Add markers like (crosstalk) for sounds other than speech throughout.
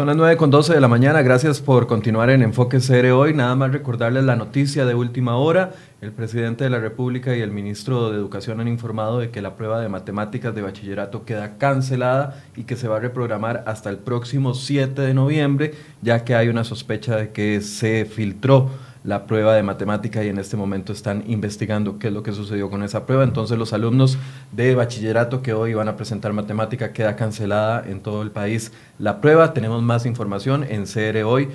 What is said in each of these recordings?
Son las 9 con 12 de la mañana. Gracias por continuar en Enfoque CR hoy. Nada más recordarles la noticia de última hora. El presidente de la República y el ministro de Educación han informado de que la prueba de matemáticas de bachillerato queda cancelada y que se va a reprogramar hasta el próximo 7 de noviembre, ya que hay una sospecha de que se filtró la prueba de matemática y en este momento están investigando qué es lo que sucedió con esa prueba. Entonces los alumnos de bachillerato que hoy van a presentar matemática queda cancelada en todo el país la prueba. Tenemos más información en CR Hoy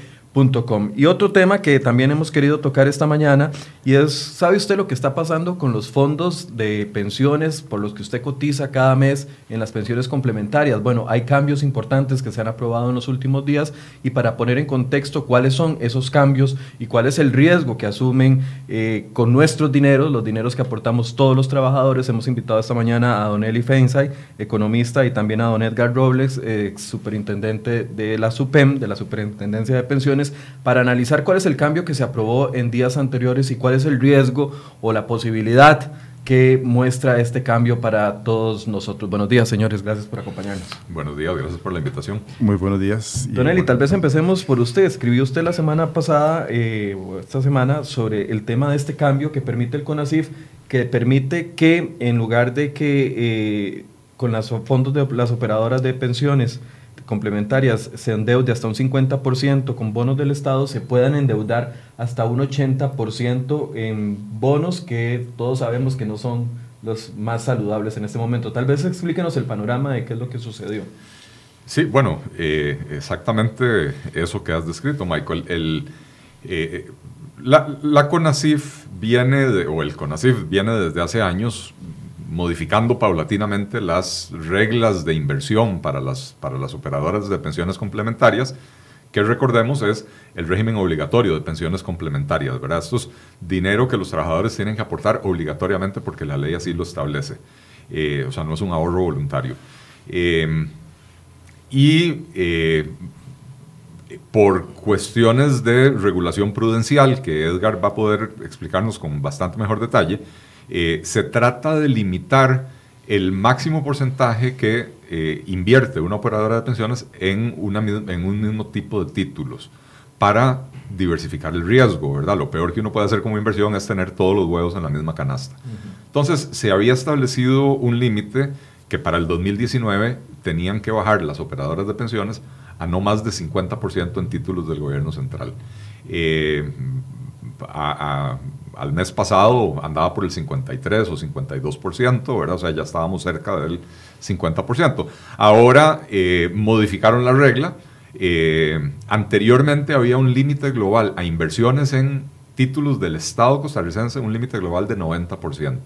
y otro tema que también hemos querido tocar esta mañana y es, ¿sabe usted lo que está pasando con los fondos de pensiones por los que usted cotiza cada mes en las pensiones complementarias? Bueno, hay cambios importantes que se han aprobado en los últimos días y para poner en contexto cuáles son esos cambios y cuál es el riesgo que asumen eh, con nuestros dineros, los dineros que aportamos todos los trabajadores, hemos invitado esta mañana a don Eli Feinsay, economista, y también a don Edgar Robles, eh, superintendente de la SUPEM, de la Superintendencia de Pensiones, para analizar cuál es el cambio que se aprobó en días anteriores y cuál es el riesgo o la posibilidad que muestra este cambio para todos nosotros. Buenos días, señores, gracias por acompañarnos. Buenos días, gracias por la invitación. Muy buenos días. Don Eli, tal vez empecemos por usted. Escribió usted la semana pasada, eh, esta semana, sobre el tema de este cambio que permite el CONACIF, que permite que en lugar de que eh, con los fondos de las operadoras de pensiones complementarias se endeude hasta un 50% con bonos del Estado, se puedan endeudar hasta un 80% en bonos que todos sabemos que no son los más saludables en este momento. Tal vez explíquenos el panorama de qué es lo que sucedió. Sí, bueno, eh, exactamente eso que has descrito, Michael. El, eh, la, la, CONACIF viene, de, o el CONACIF viene desde hace años modificando paulatinamente las reglas de inversión para las, para las operadoras de pensiones complementarias, que recordemos es el régimen obligatorio de pensiones complementarias, ¿verdad? Esto es dinero que los trabajadores tienen que aportar obligatoriamente porque la ley así lo establece. Eh, o sea, no es un ahorro voluntario. Eh, y eh, por cuestiones de regulación prudencial, que Edgar va a poder explicarnos con bastante mejor detalle, eh, se trata de limitar el máximo porcentaje que eh, invierte una operadora de pensiones en, una, en un mismo tipo de títulos para diversificar el riesgo, ¿verdad? Lo peor que uno puede hacer como inversión es tener todos los huevos en la misma canasta. Entonces, se había establecido un límite que para el 2019 tenían que bajar las operadoras de pensiones a no más de 50% en títulos del gobierno central. Eh, a, al mes pasado andaba por el 53 o 52%, ¿verdad? O sea, ya estábamos cerca del 50%. Ahora eh, modificaron la regla. Eh, anteriormente había un límite global a inversiones en títulos del Estado costarricense, un límite global de 90%.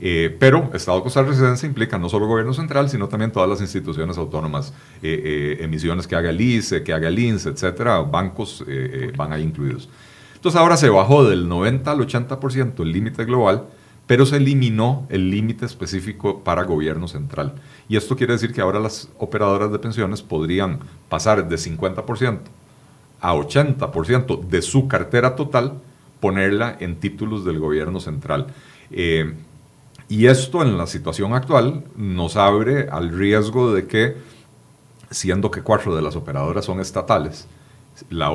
Eh, pero Estado costarricense implica no solo gobierno central, sino también todas las instituciones autónomas, emisiones que haga el ICE, que haga el INSE, etcétera, bancos van ahí incluidos. Entonces ahora se bajó del 90 al 80% el límite global, pero se eliminó el límite específico para gobierno central. Y esto quiere decir que ahora las operadoras de pensiones podrían pasar de 50% a 80% de su cartera total, ponerla en títulos del gobierno central. Eh, y esto en la situación actual nos abre al riesgo de que, siendo que cuatro de las operadoras son estatales, la,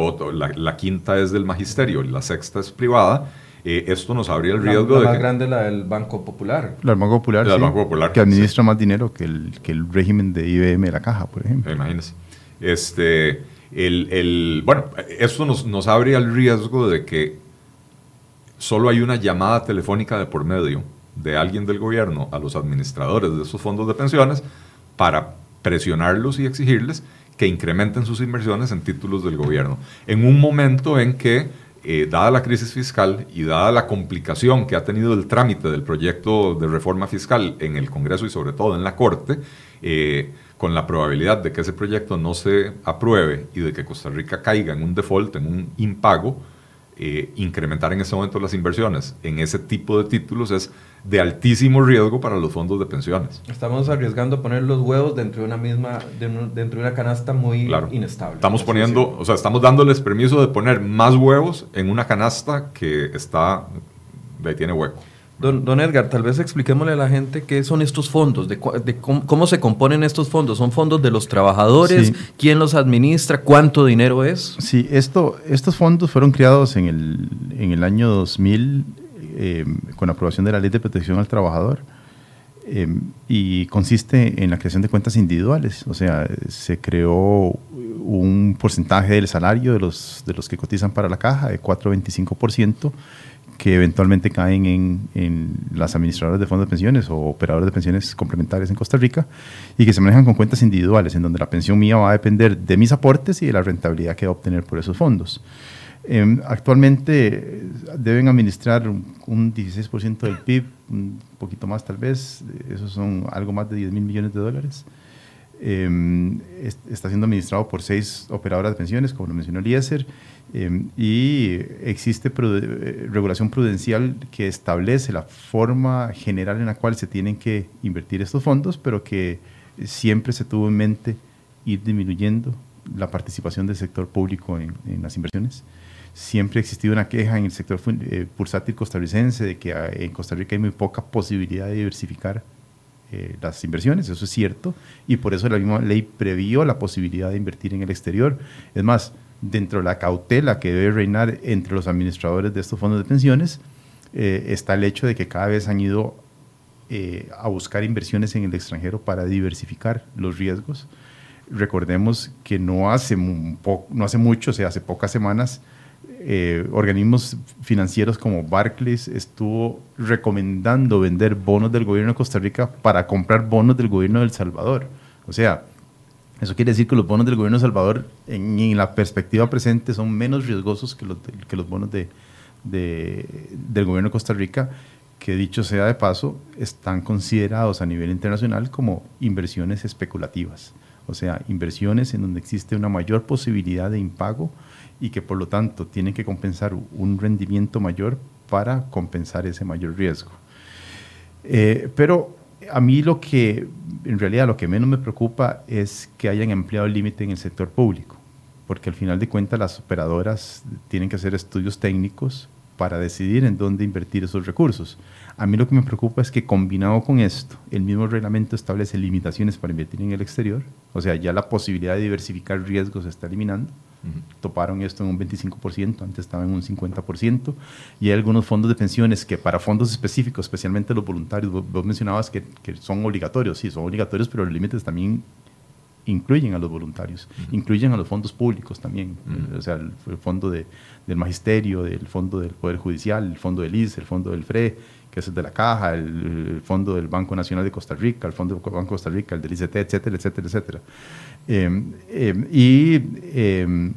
la, quinta es del magisterio y la sexta es privada, eh, esto nos abría el riesgo la, la más grande la del Banco Popular. La del Banco Popular, la Banco Popular que administra más dinero que el, que el régimen de IBM de la caja, por ejemplo. Imagínense. Este, el, el, bueno, esto nos, nos abre el riesgo de que solo hay una llamada telefónica de por medio de alguien del gobierno a los administradores de esos fondos de pensiones para presionarlos y exigirles que incrementen sus inversiones en títulos del gobierno. En un momento en que, eh, dada la crisis fiscal y dada la complicación que ha tenido el trámite del proyecto de reforma fiscal en el Congreso y sobre todo en la Corte, eh, con la probabilidad de que ese proyecto no se apruebe y de que Costa Rica caiga en un default, en un impago, eh, incrementar en ese momento las inversiones en ese tipo de títulos es de altísimo riesgo para los fondos de pensiones. Estamos arriesgando poner los huevos dentro de una misma, dentro de una canasta muy inestable. Estamos poniendo, o sea, estamos dándoles permiso de poner más huevos en una canasta que está, tiene hueco. Don, don, Edgar, tal vez expliquémosle a la gente qué son estos fondos, de, cómo, se componen estos fondos. ¿Son fondos de los trabajadores? ¿Quién los administra? ¿Cuánto dinero es? Sí, esto, estos fondos fueron creados en el, en el año 2000 eh, con aprobación de la Ley de Protección al Trabajador. Eh, y consiste en la creación de cuentas individuales, o sea, se creó un porcentaje del salario de los, de los que cotizan para la caja de 4,25%, que eventualmente caen en, en, las administradoras de fondos de pensiones o operadores de pensiones complementarias en Costa Rica y que se manejan con cuentas individuales, en donde la pensión mía va a depender de mis aportes y de la rentabilidad que va a obtener por esos fondos. Em, actualmente deben administrar un, 16% del PIB, un poquito más tal vez, esos son algo más de 10 mil millones de dólares. Em, está siendo administrado por seis operadoras de pensiones, como lo mencionó Eliezer, em, y existe eh, regulación prudencial que establece la forma general en la cual se tienen que invertir estos fondos, pero que siempre se tuvo en mente ir disminuyendo la participación del sector público en, en las inversiones. Siempre ha existido una queja en el sector eh, pulsátil costarricense de que ah, en Costa Rica hay muy poca posibilidad de diversificar eh, las inversiones, eso es cierto, y por eso la misma ley previó la posibilidad de invertir en el exterior. Es más, dentro de la cautela que debe reinar entre los administradores de estos fondos de pensiones, eh, está el hecho de que cada vez han ido a buscar inversiones en el extranjero para diversificar los riesgos. Recordemos que no hace, no hace mucho, o sea, hace pocas semanas, eh, organismos financieros como Barclays estuvo recomendando vender bonos del gobierno de Costa Rica para comprar bonos del gobierno de El Salvador. O sea, eso quiere decir que los bonos del gobierno de Salvador, en, la perspectiva presente, son menos riesgosos que los, que los bonos de, del gobierno de Costa Rica, que dicho sea de paso, están considerados a nivel internacional como inversiones especulativas. O sea, inversiones en donde existe una mayor posibilidad de impago y que por lo tanto tienen que compensar un rendimiento mayor para compensar ese mayor riesgo. Eh, pero a mí lo que, en realidad, lo que menos me preocupa es que hayan empleado el límite en el sector público, porque al final de cuentas las operadoras tienen que hacer estudios técnicos para decidir en dónde invertir esos recursos. A mí lo que me preocupa es que combinado con esto, el mismo reglamento establece limitaciones para invertir en el exterior, o sea, ya la posibilidad de diversificar riesgos se está eliminando. Toparon esto en un 25%, antes estaba en un 50%, y hay algunos fondos de pensiones que para fondos específicos, especialmente los voluntarios, vos, mencionabas que, que, son obligatorios, sí, son obligatorios, pero los límites también incluyen a los voluntarios, incluyen a los fondos públicos también, o sea, el, fondo de, del magisterio, el fondo del Poder Judicial, el fondo del IS, el fondo del FRE, que es el de la Caja, el, fondo del Banco Nacional de Costa Rica, el fondo del Banco de Costa Rica, el del ICT, etcétera, etcétera, etcétera. Em, em, y em,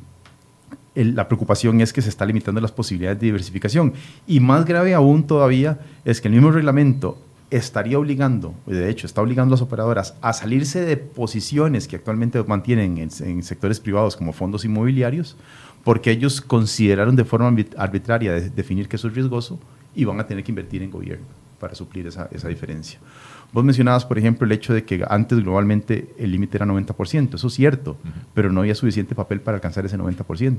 la preocupación es que se está limitando las posibilidades de diversificación. Y más grave aún todavía es que el mismo reglamento estaría obligando, de hecho está obligando a las operadoras a salirse de posiciones que actualmente mantienen en, sectores privados como fondos inmobiliarios, porque ellos consideraron de forma arbitraria definir que eso es riesgoso y van a tener que invertir en gobierno para suplir esa, esa diferencia. Vos mencionabas, por ejemplo, el hecho de que antes globalmente el límite era 90%, eso es cierto, pero no había suficiente papel para alcanzar ese 90%.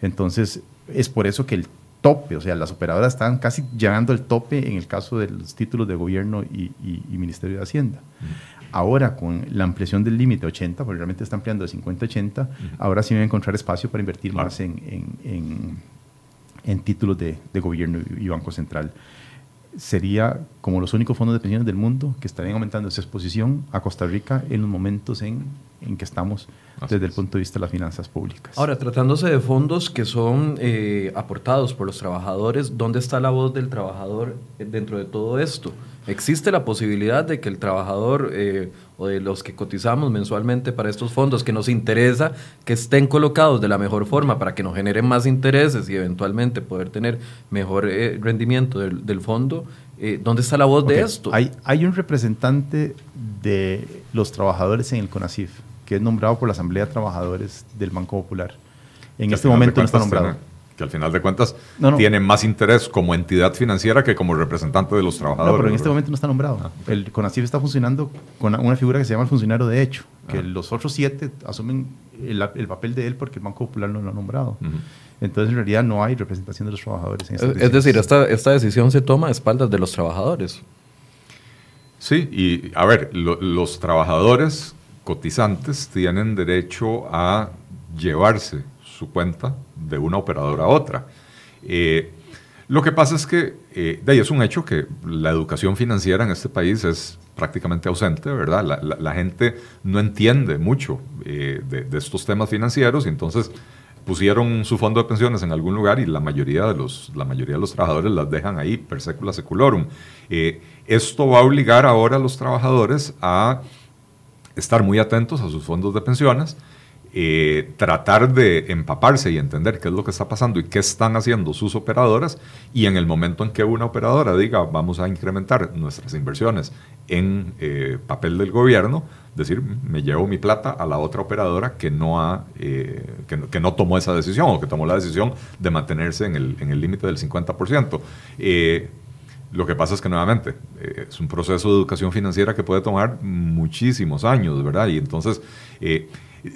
Entonces, es por eso que el tope, o sea, las operadoras están casi llegando al tope en el caso de los títulos de gobierno y, Ministerio de Hacienda. Ahora, con la ampliación del límite 80, porque realmente está ampliando de 50 a 80, ahora sí van a encontrar espacio para invertir más en, en, en, títulos de, de gobierno y Banco Central. Sería como los únicos fondos de pensiones del mundo que estarían aumentando esa exposición a Costa Rica en los momentos en, en que estamos desde el punto de vista de las finanzas públicas. Ahora, tratándose de fondos que son eh, aportados por los trabajadores, ¿dónde está la voz del trabajador dentro de todo esto? ¿Existe la posibilidad de que el trabajador eh, o de los que cotizamos mensualmente para estos fondos, que nos interesa que estén colocados de la mejor forma para que nos generen más intereses y eventualmente poder tener mejor eh, rendimiento del, fondo? ¿Dónde está la voz de esto? Hay, hay un representante de los trabajadores en el CONACIF que es nombrado por la Asamblea de Trabajadores del Banco Popular. En este momento no está nombrado. que al final de cuentas tiene más interés como entidad financiera que como representante de los trabajadores. No, pero en este momento no está nombrado. Ah, el CONACIF está funcionando con una figura que se llama el funcionario de hecho, que los otros siete asumen el, papel de él porque el Banco Popular no lo ha nombrado. Entonces, en realidad, no hay representación de los trabajadores. En es, decir, esta, esta decisión se toma a espaldas de los trabajadores. Sí, y a ver, los trabajadores cotizantes tienen derecho a llevarse su cuenta de una operadora a otra. Eh, lo que pasa es que eh, de ahí es un hecho que la educación financiera en este país es prácticamente ausente, ¿verdad? La, gente no entiende mucho eh, de, estos temas financieros y entonces pusieron su fondo de pensiones en algún lugar y la mayoría de los, la mayoría de los trabajadores las dejan ahí per secula seculorum. Esto va a obligar ahora a los trabajadores a estar muy atentos a sus fondos de pensiones, eh, tratar de empaparse y entender qué es lo que está pasando y qué están haciendo sus operadoras y en el momento en que una operadora diga vamos a incrementar nuestras inversiones en eh, papel del gobierno, decir me llevo mi plata a la otra operadora que no, ha, eh, que, no tomó esa decisión o que tomó la decisión de mantenerse en el límite del 50%. Lo que pasa es que nuevamente es un proceso de educación financiera que puede tomar muchísimos años, ¿verdad? Y entonces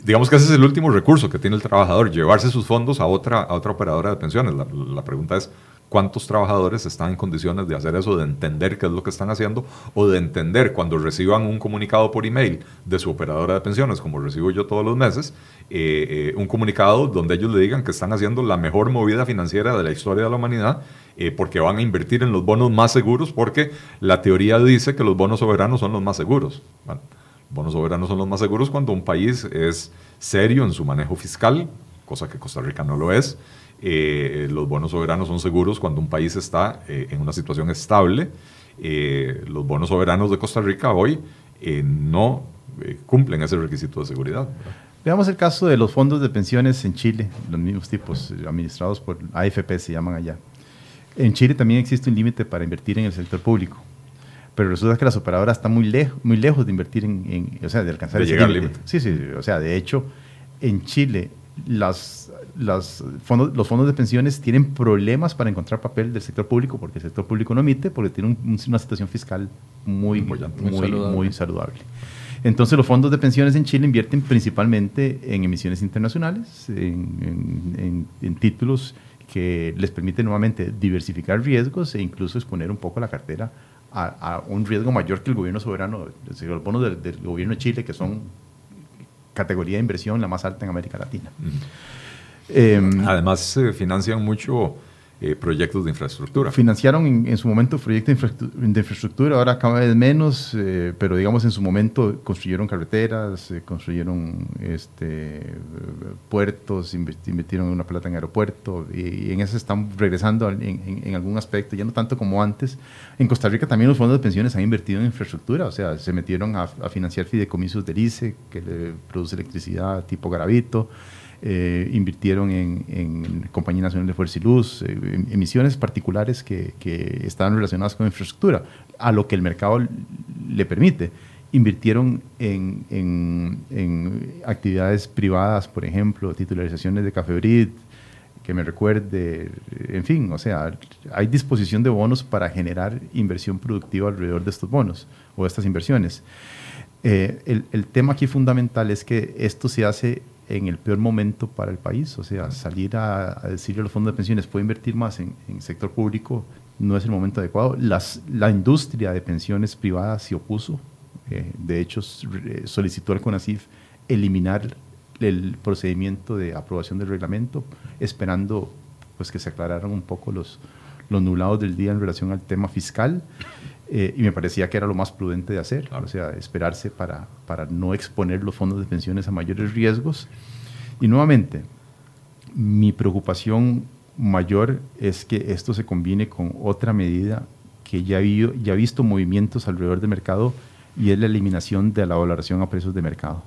digamos que ese es el último recurso que tiene el trabajador, llevarse sus fondos a otra, a otra operadora de pensiones. La, pregunta es, ¿cuántos trabajadores están en condiciones de hacer eso, de entender qué es lo que están haciendo o de entender cuando reciban un comunicado por email de su operadora de pensiones, como recibo yo todos los meses, eh, eh, un comunicado donde ellos le digan que están haciendo la mejor movida financiera de la historia de la humanidad eh, porque van a invertir en los bonos más seguros porque la teoría dice que los bonos soberanos son los más seguros bonos soberanos son los más seguros cuando un país es serio en su manejo fiscal, cosa que Costa Rica no lo es. Eh, los bonos soberanos son seguros cuando un país está eh, en una situación estable. Eh, los bonos soberanos de Costa Rica hoy no cumplen ese requisito de seguridad. Veamos el caso de los fondos de pensiones en Chile, los mismos tipos, administrados por AFP se llaman allá. En Chile también existe un límite para invertir en el sector público pero resulta que las operadoras están muy, lejos muy lejos de invertir en, o sea, de alcanzar de llegar al límite. Sí, sí, o sea, de hecho, en Chile las, las fondos, los fondos de pensiones tienen problemas para encontrar papel del sector público porque el sector público no emite porque tiene una situación fiscal muy, muy, muy, saludable. Entonces los fondos de pensiones en Chile invierten principalmente en emisiones internacionales, en, en, títulos que les permiten nuevamente diversificar riesgos e incluso exponer un poco la cartera a, un riesgo mayor que el gobierno soberano, los bonos del, gobierno de Chile, que son categoría de inversión la más alta en América Latina. Em, Además, se financian mucho eh, proyectos de infraestructura. Financiaron en, su momento proyectos de, infraestructura, ahora cada vez menos, eh, pero digamos en su momento construyeron carreteras, eh, construyeron este, puertos, invirtieron una plata en aeropuerto y, en eso están regresando en, algún aspecto, ya no tanto como antes. En Costa Rica también los fondos de pensiones han invertido en infraestructura, o sea, se metieron a, a financiar fideicomisos del ICE, que le produce electricidad tipo Garavito. Eh, invirtieron en, en, Compañía Nacional de Fuerza y Luz, eh, emisiones particulares que, que estaban relacionadas con infraestructura, a lo que el mercado le permite. Invirtieron en, actividades privadas, por ejemplo, titularizaciones de Cafebrid, que me recuerde, en fin, o sea, hay disposición de bonos para generar inversión productiva alrededor de estos bonos o estas inversiones. Eh, el, el, tema aquí fundamental es que esto se hace en el peor momento para el país. O sea, salir a, decirle a los fondos de pensiones, puede invertir más en, en sector público, no es el momento adecuado. Las, la industria de pensiones privadas se opuso. Eh, de hecho, solicitó al CONACIF eliminar el procedimiento de aprobación del reglamento, esperando pues, que se aclararan un poco los, los nublados del día en relación al tema fiscal. Eh, y me parecía que era lo más prudente de hacer, o sea, esperarse para, para no exponer los fondos de pensiones a mayores riesgos. Y nuevamente, mi preocupación mayor es que esto se combine con otra medida que ya, vi, ya he visto movimientos alrededor del mercado y es la eliminación de la valoración a precios de mercado.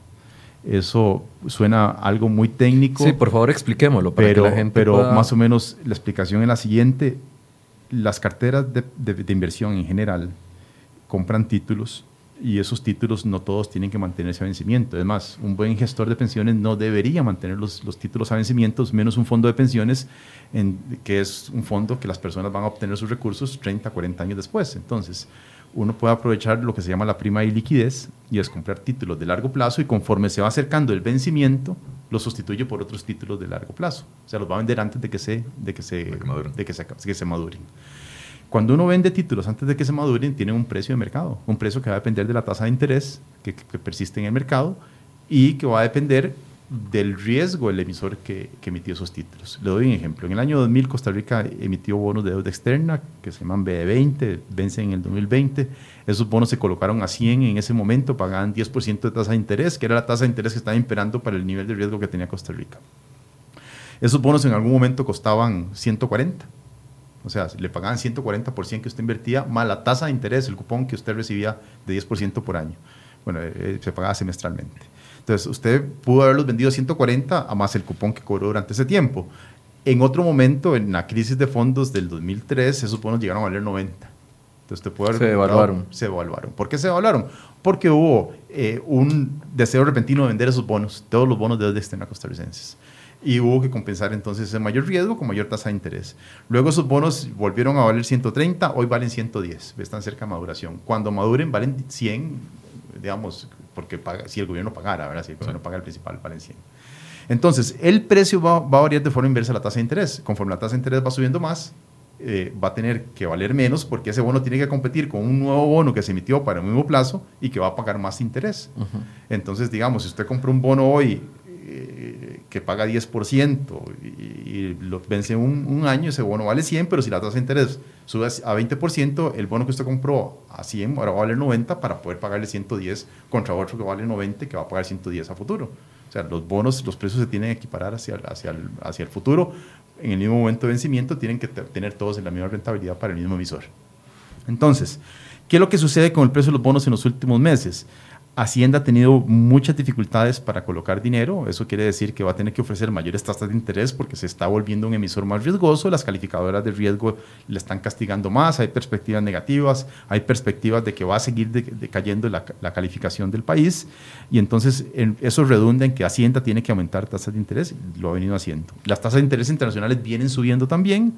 Eso suena algo muy técnico. Sí, por favor expliquémoslo para pero, que la gente Pero más o menos la explicación es la siguiente las carteras de, inversión en general compran títulos y esos títulos no todos tienen que mantenerse a vencimiento. Es más, un buen gestor de pensiones no debería mantener los, títulos a vencimiento, menos un fondo de pensiones, en, que es un fondo que las personas van a obtener sus recursos 30, 40 años después. Entonces, uno puede aprovechar lo que se llama la prima y liquidez y es comprar títulos de largo plazo y conforme se va acercando el vencimiento, lo sustituye por otros títulos de largo plazo. O sea, los va a vender antes de que se, de que se, de que se, que se maduren. Cuando uno vende títulos antes de que se maduren, tienen un precio de mercado, un precio que va a depender de la tasa de interés que, que persiste en el mercado y que va a depender del riesgo el emisor que, emitió esos títulos. Le doy un ejemplo. En el año 2000 Costa Rica emitió bonos de deuda externa que se llaman BE20, vencen en el 2020. Esos bonos se colocaron a 100 en ese momento, pagaban 10% de tasa de interés, que era la tasa de interés que estaba imperando para el nivel de riesgo que tenía Costa Rica. Esos bonos en algún momento costaban 140. O sea, le pagaban 140 por 100 que usted invertía, más la tasa de interés, el cupón que usted recibía de 10% por año. Bueno, eh, eh, se pagaba semestralmente. Entonces, usted pudo haberlos vendido a 140 a más el cupón que cobró durante ese tiempo. En otro momento, en la crisis de fondos del 2003, esos bonos llegaron a valer 90. Entonces, usted puede se evaluaron. Se evaluaron. ¿Por qué se evaluaron? Porque hubo eh, un deseo repentino de vender esos bonos, todos los bonos de deuda externa costarricenses y hubo que compensar entonces ese mayor riesgo con mayor tasa de interés. Luego esos bonos volvieron a valer 130, hoy valen 110, están cerca de maduración. Cuando maduren valen 100, digamos, porque paga, si el gobierno pagara, ¿verdad? si el gobierno paga el principal, valen 100. Entonces, el precio va, va, a variar de forma inversa a la tasa de interés. Conforme la tasa de interés va subiendo más, eh, va a tener que valer menos porque ese bono tiene que competir con un nuevo bono que se emitió para el mismo plazo y que va a pagar más interés. Entonces, digamos, si usted compra un bono hoy eh, que paga 10% y, lo vence un, año, ese bono vale 100, pero si la tasa de interés sube a 20%, el bono que usted compró a 100 ahora va a valer 90 para poder pagarle 110 contra otro que vale 90 que va a pagar 110 a futuro. O sea, los bonos, los precios se tienen que equiparar hacia, hacia, el, hacia el futuro. En el mismo momento de vencimiento tienen que tener todos en la misma rentabilidad para el mismo emisor. Entonces, ¿qué es lo que sucede con el precio de los bonos en los últimos meses? Hacienda ha tenido muchas dificultades para colocar dinero, eso quiere decir que va a tener que ofrecer mayores tasas de interés porque se está volviendo un emisor más riesgoso, las calificadoras de riesgo le están castigando más, hay perspectivas negativas, hay perspectivas de que va a seguir decayendo la, calificación del país. Y entonces eso redunda en que Hacienda tiene que aumentar tasas de interés, lo ha venido haciendo. Las tasas de interés internacionales vienen subiendo también.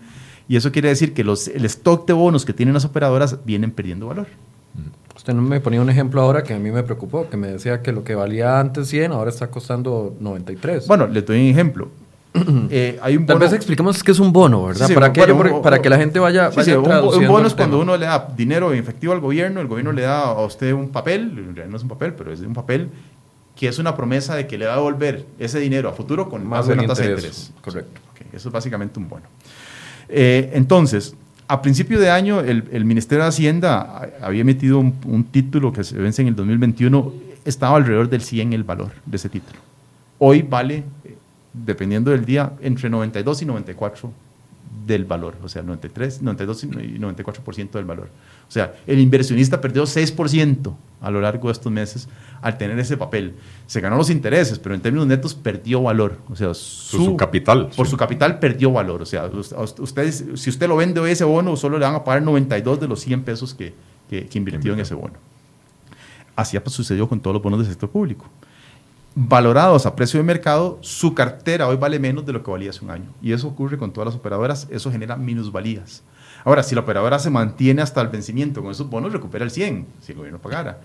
Y eso quiere decir que el stock de bonos que tienen las operadoras vienen perdiendo valor. Usted me ponía un ejemplo ahora que a mí me preocupó, que me decía que lo que valía antes 100 ahora está costando 93. Bueno, le doy un ejemplo. (clears throat) eh, hay un Tal vez expliquemos qué es un bono, ¿verdad? para, para que la gente vaya, sí, un, bono es cuando uno le da dinero en efectivo al gobierno, el gobierno le da a usted un papel, no es un papel, pero es un papel que es una promesa de que le va a devolver ese dinero a futuro con más, de una tasa de interés. Correcto. eso es básicamente un bono. Eh, entonces, a principio de año, el, Ministerio de Hacienda había emitido un, título que se vence en el 2021, estaba alrededor del 100 el valor de ese título. Hoy vale, dependiendo del día, entre 92 y 94 del valor, o sea, 93, 92 y 94% del valor. O sea, el inversionista perdió 6% a lo largo de estos meses al tener ese papel. Se ganó los intereses, pero en términos netos perdió valor. O sea, su, capital. Por su capital perdió valor. O sea, ustedes, si usted lo vende hoy ese bono, solo le van a pagar 92 de los 100 pesos que, que, invirtió en ese bono. Así sucedió con todos los bonos del sector público. Valorados a precio de mercado, su cartera hoy vale menos de lo que valía hace un año. Y eso ocurre con todas las operadoras, eso genera minusvalías. Ahora, si la operadora se mantiene hasta el vencimiento con esos bonos, recupera el 100, si el gobierno pagara.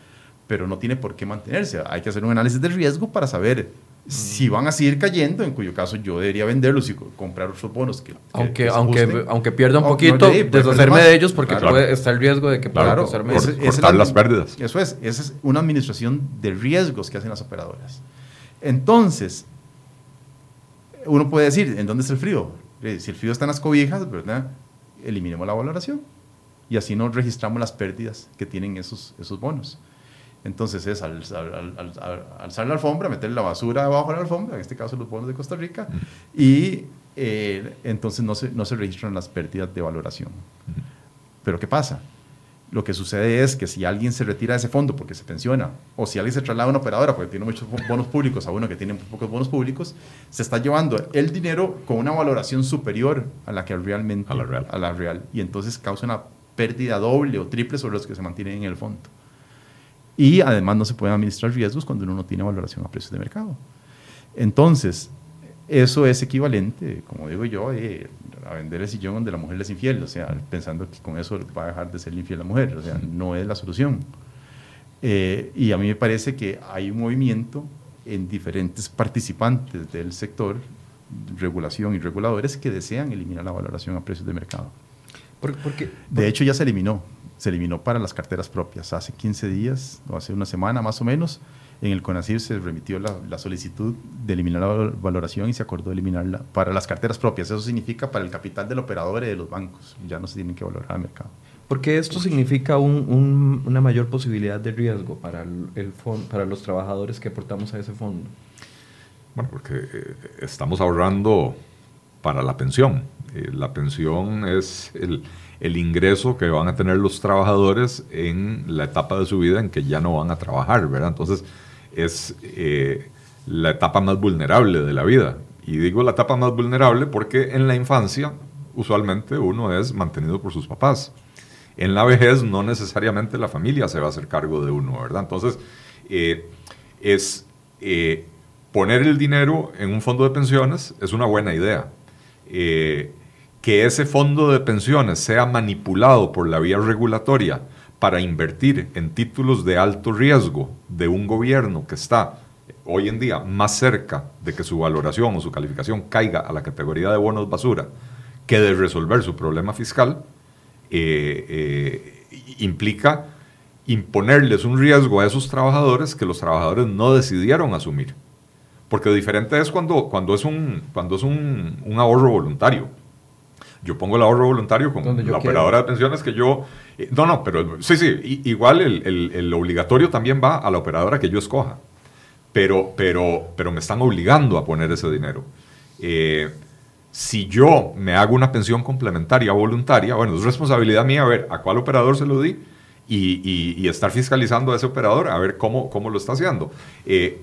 Pero no tiene por qué mantenerse. Hay que hacer un análisis de riesgo para saber si van a seguir cayendo, en cuyo caso yo debería venderlos y comprar otros bonos que, aunque aunque aunque pierda un poquito deshacerme de ellos porque puede estar el riesgo de que pueda claro, cortar las pérdidas. Eso es esa es una administración de riesgos que hacen las operadoras. Entonces uno puede decir en dónde está el frío eh, si el frío está en las cobijas verdad eliminemos la valoración y así no registramos las pérdidas que tienen esos esos bonos entonces es al, alzar la alfombra, meter la basura debajo de la alfombra, en este caso los bonos de Costa Rica, y eh, entonces no se, no se registran las pérdidas de valoración. Pero ¿qué pasa? Lo que sucede es que si alguien se retira de ese fondo porque se pensiona, o si alguien se traslada a una operadora porque tiene muchos bonos públicos a uno que tiene pocos bonos públicos, se está llevando el dinero con una valoración superior a la que realmente a la real. A la real y entonces causa una pérdida doble o triple sobre los que se mantienen en el fondo. Y además no se pueden administrar riesgos cuando uno no tiene valoración a precios de mercado. Entonces, eso es equivalente, como digo yo, eh, a vender el sillón donde la mujer es infiel, o sea, pensando que con eso va a dejar de ser infiel la mujer, o sea, no es la solución. Eh, y a mí me parece que hay un movimiento en diferentes participantes del sector, regulación y reguladores, que desean eliminar la valoración a precios de mercado. porque, de hecho, ya se eliminó. Se eliminó para las carteras propias. Hace 15 días, o hace una semana más o menos, en el CONACYT se remitió la, solicitud de eliminar la valoración y se acordó eliminarla para las carteras propias. Eso significa para el capital del operador y de los bancos. Ya no se tienen que valorar al mercado. Porque esto significa una mayor posibilidad de riesgo para, el, para los trabajadores que aportamos a ese fondo. Bueno, porque eh, estamos ahorrando para la pensión. Eh, la pensión es el, el, ingreso que van a tener los trabajadores en la etapa de su vida en que ya no van a trabajar, ¿verdad? Entonces, es eh, la etapa más vulnerable de la vida. Y digo la etapa más vulnerable porque en la infancia usualmente uno es mantenido por sus papás. En la vejez no necesariamente la familia se va a hacer cargo de uno, ¿verdad? Entonces, eh, es eh, poner el dinero en un fondo de pensiones es una buena idea. que ese fondo de pensiones sea manipulado por la vía regulatoria para invertir en títulos de alto riesgo de un gobierno que está hoy en día más cerca de que su valoración o su calificación caiga a la categoría de bonos basura que de resolver su problema fiscal, eh, eh, implica imponerles un riesgo a esos trabajadores que los trabajadores no decidieron asumir. Porque diferente es cuando, cuando es, un, cuando es un, un ahorro voluntario. Yo pongo el ahorro voluntario con la operadora de pensiones que yo eh, no, no, pero sí, sí, igual el, obligatorio también va a la operadora que yo escoja, pero, pero, pero me están obligando a poner ese dinero. Eh, si yo me hago una pensión complementaria voluntaria, bueno, es responsabilidad mía a ver a cuál operador se lo di y, estar fiscalizando a ese operador a ver cómo, cómo lo está haciendo. Eh,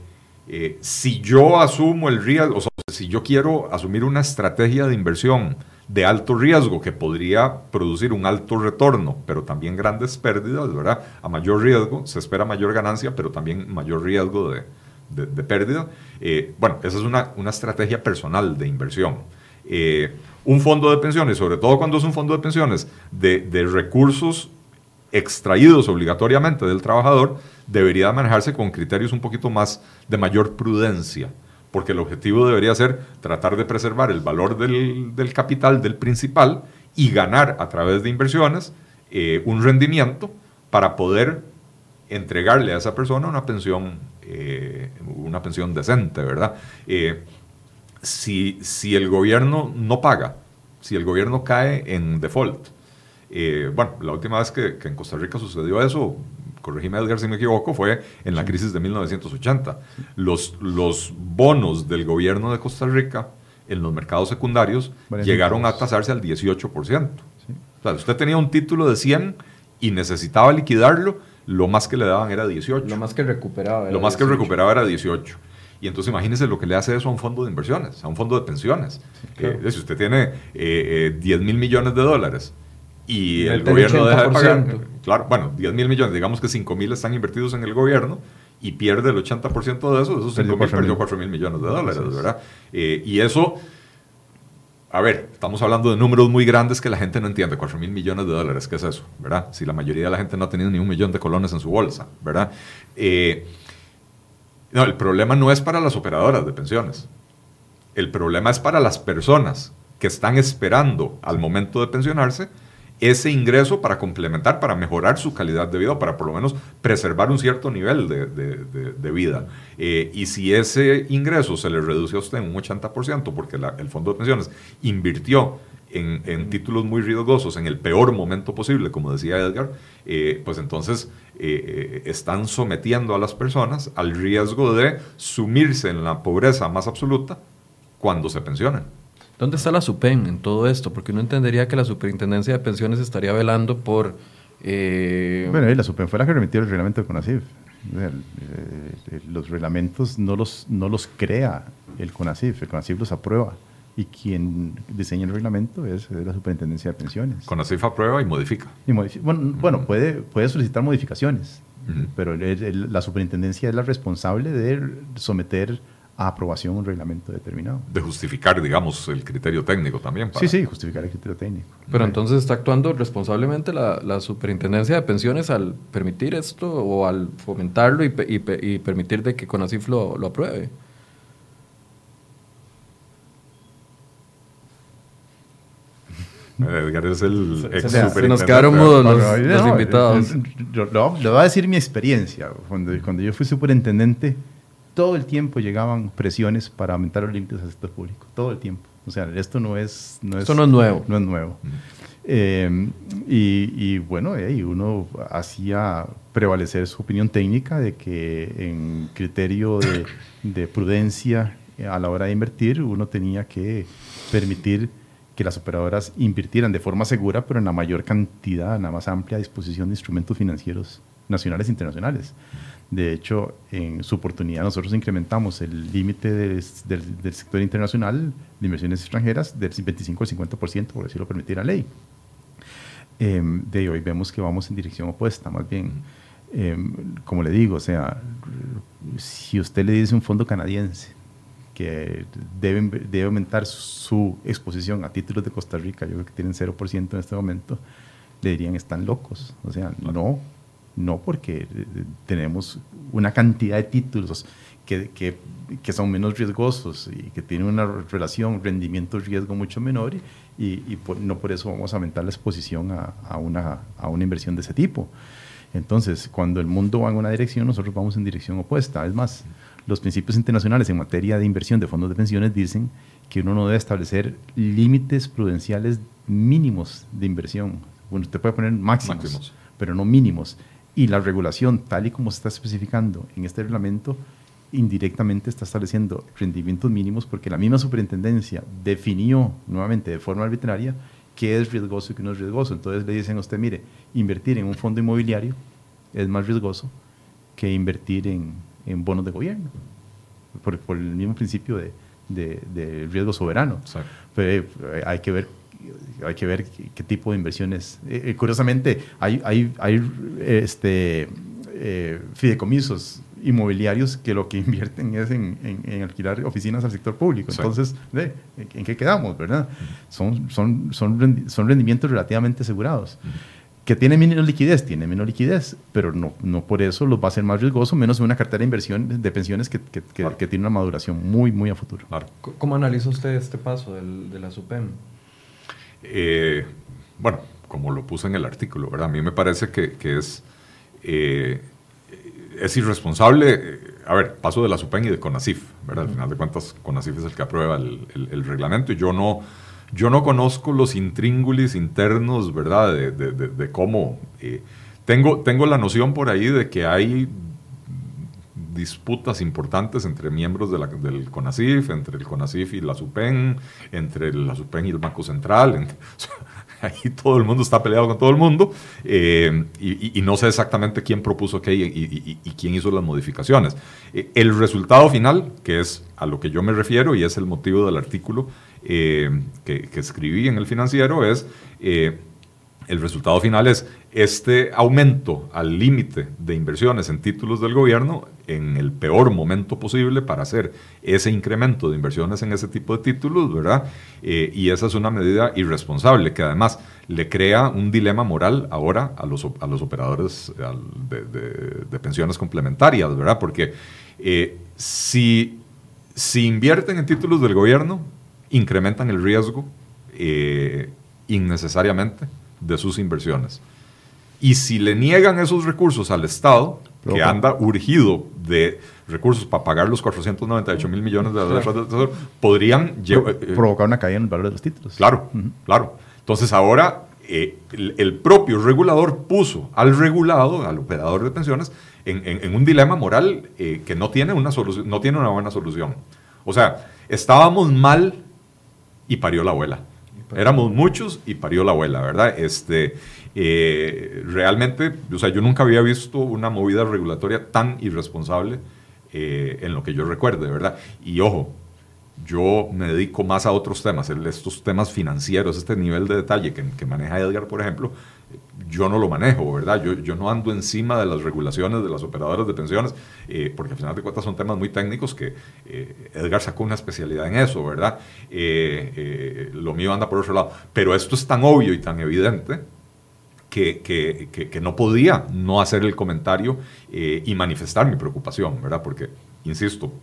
si yo asumo el riesgo, o sea, si yo quiero asumir una estrategia de inversión, de alto riesgo que podría producir un alto retorno, pero también grandes pérdidas, ¿verdad? A mayor riesgo se espera mayor ganancia, pero también mayor riesgo de, de, pérdida. Eh, bueno, esa es una, una, estrategia personal de inversión. Eh, un fondo de pensiones, sobre todo cuando es un fondo de pensiones de, de recursos extraídos obligatoriamente del trabajador, debería manejarse con criterios un poquito más de mayor prudencia porque el objetivo debería ser tratar de preservar el valor del, capital del principal y ganar a través de inversiones eh, un rendimiento para poder entregarle a esa persona una pensión, eh, una pensión decente, ¿verdad? Eh, si, si, el gobierno no paga, si el gobierno cae en default, bueno, la última vez que, que en Costa Rica sucedió eso, corregime Edgar si me equivoco, fue en la crisis de 1980. Los, los bonos del gobierno de Costa Rica en los mercados secundarios llegaron a tasarse al 18%. O sea, usted tenía un título de 100 y necesitaba liquidarlo, lo más que le daban era 18. Lo más que recuperaba era Lo más que recuperaba era 18. Y entonces imagínese lo que le hace eso a un fondo de inversiones, a un fondo de pensiones. Eh, si usted tiene 10 eh, eh, mil millones de dólares y el, gobierno deja de pagar. Claro, bueno, 10 mil millones, digamos que 5 mil están invertidos en el gobierno y pierde el 80% de eso, esos 5 mil perdió 4 mil millones de dólares, ¿verdad? Eh, y eso, a ver, estamos hablando de números muy grandes que la gente no entiende, 4 mil millones de dólares, ¿qué es eso? ¿Verdad? Si la mayoría de la gente no ha tenido ni un millón de colones en su bolsa, ¿verdad? Eh, no, el problema no es para las operadoras de pensiones, el problema es para las personas que están esperando al momento de pensionarse ese ingreso para complementar, para mejorar su calidad de vida, para por lo menos preservar un cierto nivel de, vida. Eh, y si ese ingreso se le reduce a usted en un 80%, porque el fondo de pensiones invirtió en, títulos muy riesgosos en el peor momento posible, como decía Edgar, eh, pues entonces eh, están sometiendo a las personas al riesgo de sumirse en la pobreza más absoluta cuando se pensionen. ¿Dónde está la SUPEN en todo esto? Porque uno entendería que la Superintendencia de Pensiones estaría velando por... Eh... Bueno, la SUPEN fue la que remitió el reglamento de CONACIF. Eh, eh, los reglamentos no los, no los crea el CONACIF, el CONACIF los aprueba. Y quien diseña el reglamento es, la Superintendencia de Pensiones. CONACIF aprueba y modifica. bueno, puede, puede solicitar modificaciones, pero la superintendencia es la responsable de someter a aprobación un reglamento determinado. De justificar, digamos, el criterio técnico también. Sí, sí, justificar el criterio técnico. Pero entonces está actuando responsablemente la, Superintendencia de Pensiones al permitir esto o al fomentarlo y, permitir de que CONACIF lo, lo apruebe. Edgar es el ex Se nos quedaron mudos los, invitados. le voy a decir mi experiencia. Cuando, cuando yo fui superintendente, todo el tiempo llegaban presiones para aumentar los límites del sector público. Todo el tiempo. O sea, esto no es... No esto no es nuevo. No es nuevo. Eh, y, bueno, uno hacía prevalecer su opinión técnica de que en criterio de, de prudencia a la hora de invertir, uno tenía que permitir que las operadoras invirtieran de forma segura, pero en la mayor cantidad, en la más amplia disposición de instrumentos financieros nacionales e internacionales. De hecho, en su oportunidad nosotros incrementamos el límite del, sector internacional de inversiones extranjeras del 25 al 50%, por así lo permite la ley. Em, de hoy vemos que vamos en dirección opuesta, más bien. Em, como le digo, o sea, si usted le dice un fondo canadiense que deben, debe aumentar su exposición a títulos de Costa Rica, yo creo que tienen 0% en este momento, le dirían están locos. O sea, no, no porque eh, tenemos una cantidad de títulos que, que, que son menos riesgosos y que tienen una relación rendimiento-riesgo mucho menor y, y, no por eso vamos a aumentar la exposición a, a, una, a una inversión de ese tipo. Entonces, cuando el mundo va en una dirección, nosotros vamos en dirección opuesta. Es más, los principios internacionales en materia de inversión de fondos de pensiones dicen que uno no debe establecer límites prudenciales mínimos de inversión. Bueno, usted puede poner máximos, pero no mínimos. Y la regulación, tal y como se está especificando en este reglamento, indirectamente está estableciendo rendimientos mínimos porque la misma superintendencia definió nuevamente de forma arbitraria qué es riesgoso y qué no es riesgoso. Entonces le dicen a usted, mire, invertir en un fondo inmobiliario es más riesgoso que invertir en, en bonos de gobierno, por, por el mismo principio de, de, riesgo soberano. Pero, eh, hay que ver hay que ver qué, tipo de inversiones. Eh, eh, curiosamente, hay, hay, hay este, fideicomisos inmobiliarios que lo que (laughs) invierten es en, en, alquilar oficinas al sector público. Entonces, ¿en qué quedamos? ¿verdad? Son, son, son, son rendimientos relativamente asegurados. ¿Que tiene menos liquidez? Tiene menos liquidez, pero no, no por eso los va a ser más riesgoso, menos en una cartera de inversión de pensiones que, que, que, tiene una maduración muy, muy a futuro. ¿Cómo analiza usted este paso del, de la SUPEM? Eh, bueno, como lo puse en el artículo, ¿verdad? A mí me parece que, es, eh, es irresponsable. Eh, a ver, paso de la SUPEM y de CONACIF, ¿verdad? Al final de cuentas, CONACIF es el que aprueba el, el, el reglamento y yo no yo no conozco los intríngulis internos, ¿verdad? De, cómo... Eh, tengo, tengo la noción por ahí de que hay disputas importantes entre miembros del CONACIF, entre el CONACIF y la SUPEN, entre la SUPEN y el Banco Central. (laughs) ahí todo el mundo está peleado con todo el mundo eh, y, no sé exactamente quién propuso qué y, quién hizo las modificaciones. Eh, el resultado final, que es a lo que yo me refiero y es el motivo del artículo, eh, que, escribí en el financiero es, el resultado final es este aumento al límite de inversiones en títulos del gobierno en el peor momento posible para hacer ese incremento de inversiones en ese tipo de títulos, ¿verdad? Eh, y esa es una medida irresponsable que además le crea un dilema moral ahora a los, a los operadores de, pensiones complementarias, ¿verdad? Porque si, si invierten en títulos del gobierno, incrementan el riesgo eh, innecesariamente de sus inversiones. Y si le niegan esos recursos al Estado, que anda urgido de recursos para pagar los 498 mil millones de dólares, podrían eh, provocar una caída en el valor de los títulos. Claro, claro. Entonces ahora eh, el, propio regulador puso al regulado, al operador de pensiones, en, un dilema moral que no tiene, una solución, no tiene una buena solución. O sea, estábamos mal y parió la abuela. Éramos muchos y parió la abuela, ¿verdad? Este, eh, realmente, o sea, yo nunca había visto una movida regulatoria tan irresponsable eh, en lo que yo recuerde, ¿verdad? Y ojo, yo me dedico más a otros temas, estos temas financieros, este nivel de detalle que, que maneja Edgar, por ejemplo, yo no lo manejo, ¿verdad? Yo, yo no ando encima de las regulaciones de las operadoras de pensiones, eh, porque al final de cuentas son temas muy técnicos que eh, Edgar sacó una especialidad en eso, ¿verdad? Eh, lo mío anda por otro lado. Pero esto es tan obvio y tan evidente que, que, que, no podía no hacer el comentario y manifestar mi preocupación, ¿verdad? Porque, insisto,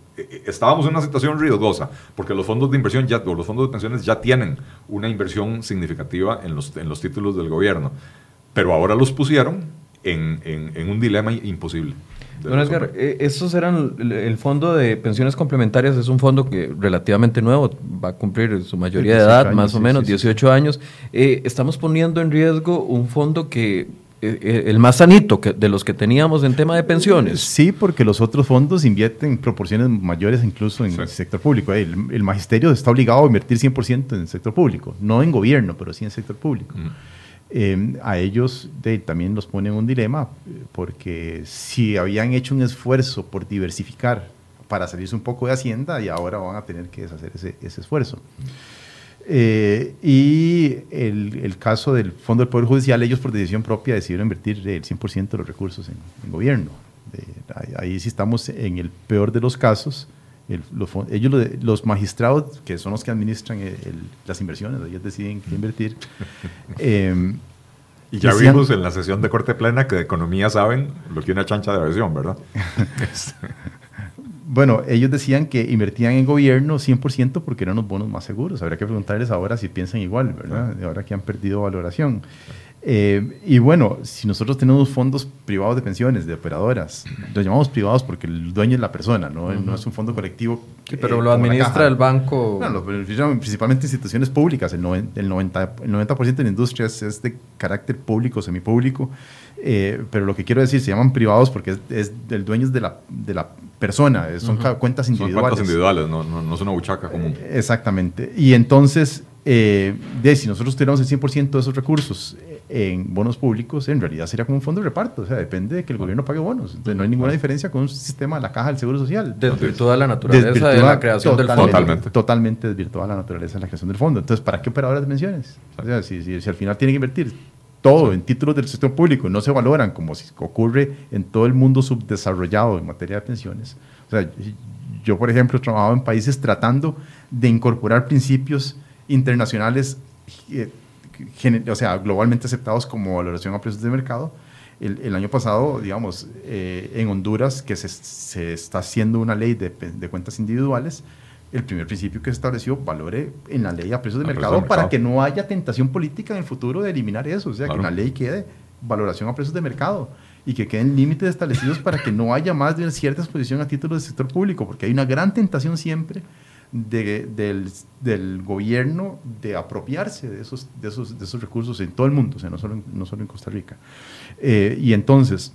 estábamos en una situación riesgosa, porque los fondos de inversión ya, o los fondos de pensiones ya tienen una inversión significativa en los, en los títulos del gobierno pero ahora los pusieron en, en, un dilema imposible. Don Edgar, eh, estos eran, el fondo de pensiones complementarias es un fondo que relativamente nuevo, va a cumplir su mayoría de edad, más o menos, 18 años. Eh, estamos poniendo en riesgo un fondo que eh, el más sanito que, de los que teníamos en tema de pensiones. Sí, porque los otros fondos invierten proporciones mayores incluso en el sector público. El, magisterio está obligado a invertir 100% en el sector público, no en gobierno, pero sí en el sector público. Em, a ellos también los pone en un dilema, porque si habían hecho un esfuerzo por diversificar para salirse un poco de Hacienda, y ahora van a tener que deshacer ese, esfuerzo. Eh, y el, el, caso del Fondo del Poder Judicial, ellos por decisión propia decidieron invertir el 100% de los recursos en, gobierno. ahí sí estamos en el peor de los casos los, ellos, los magistrados, que son los que administran las inversiones, ellos deciden qué invertir. (laughs) Em, y ya vimos en la sesión de corte plena que de economía saben lo que una chancha de aviación, ¿verdad? (laughs) bueno, ellos decían que invertían en gobierno 100% porque eran los bonos más seguros. Habría que preguntarles ahora si piensan igual, ¿verdad? Ahora que han perdido valoración. Eh, y bueno, si nosotros tenemos fondos privados de pensiones, de operadoras, los llamamos privados porque el dueño es la persona, no, no es un fondo colectivo. pero eh, lo administra el banco. No, principalmente instituciones públicas. El 90%, el 90 de la industria es, de carácter público, semipúblico. Eh, pero lo que quiero decir, se llaman privados porque es, del dueño de la, de la persona, son cuentas individuales. Son cuentas individuales, no, no, no es una buchaca común. exactamente. Y entonces, de, si nosotros tuviéramos el 100% de esos recursos en bonos públicos, en realidad sería como un fondo de reparto. O sea, depende de que el gobierno pague bonos. Entonces, no hay ninguna diferencia con un sistema de la caja del Seguro Social. Desvirtuada la naturaleza de la creación del fondo. Totalmente. Totalmente desvirtuada la naturaleza de la creación del fondo. Entonces, ¿para qué operadoras de pensiones? O sea, si, si, al final tienen que invertir todo en títulos del sector público no se valoran como si ocurre en todo el mundo subdesarrollado en materia de pensiones. O sea, yo, por ejemplo, he trabajado en países tratando de incorporar principios internacionales eh, o sea, globalmente aceptados como valoración a precios de mercado. El, año pasado, digamos, eh, en Honduras, que se, se, está haciendo una ley de, de, cuentas individuales, el primer principio que se estableció, valore en la ley a precios de, mercado, para que no haya tentación política en el futuro de eliminar eso, o sea, que en la ley quede valoración a precios de mercado y que queden límites establecidos para que no haya más de una cierta exposición a títulos del sector público, porque hay una gran tentación siempre del, del, gobierno de apropiarse de esos, de, esos, de esos recursos en todo el mundo, o sea, no solo en, no solo en Costa Rica. Eh, y entonces,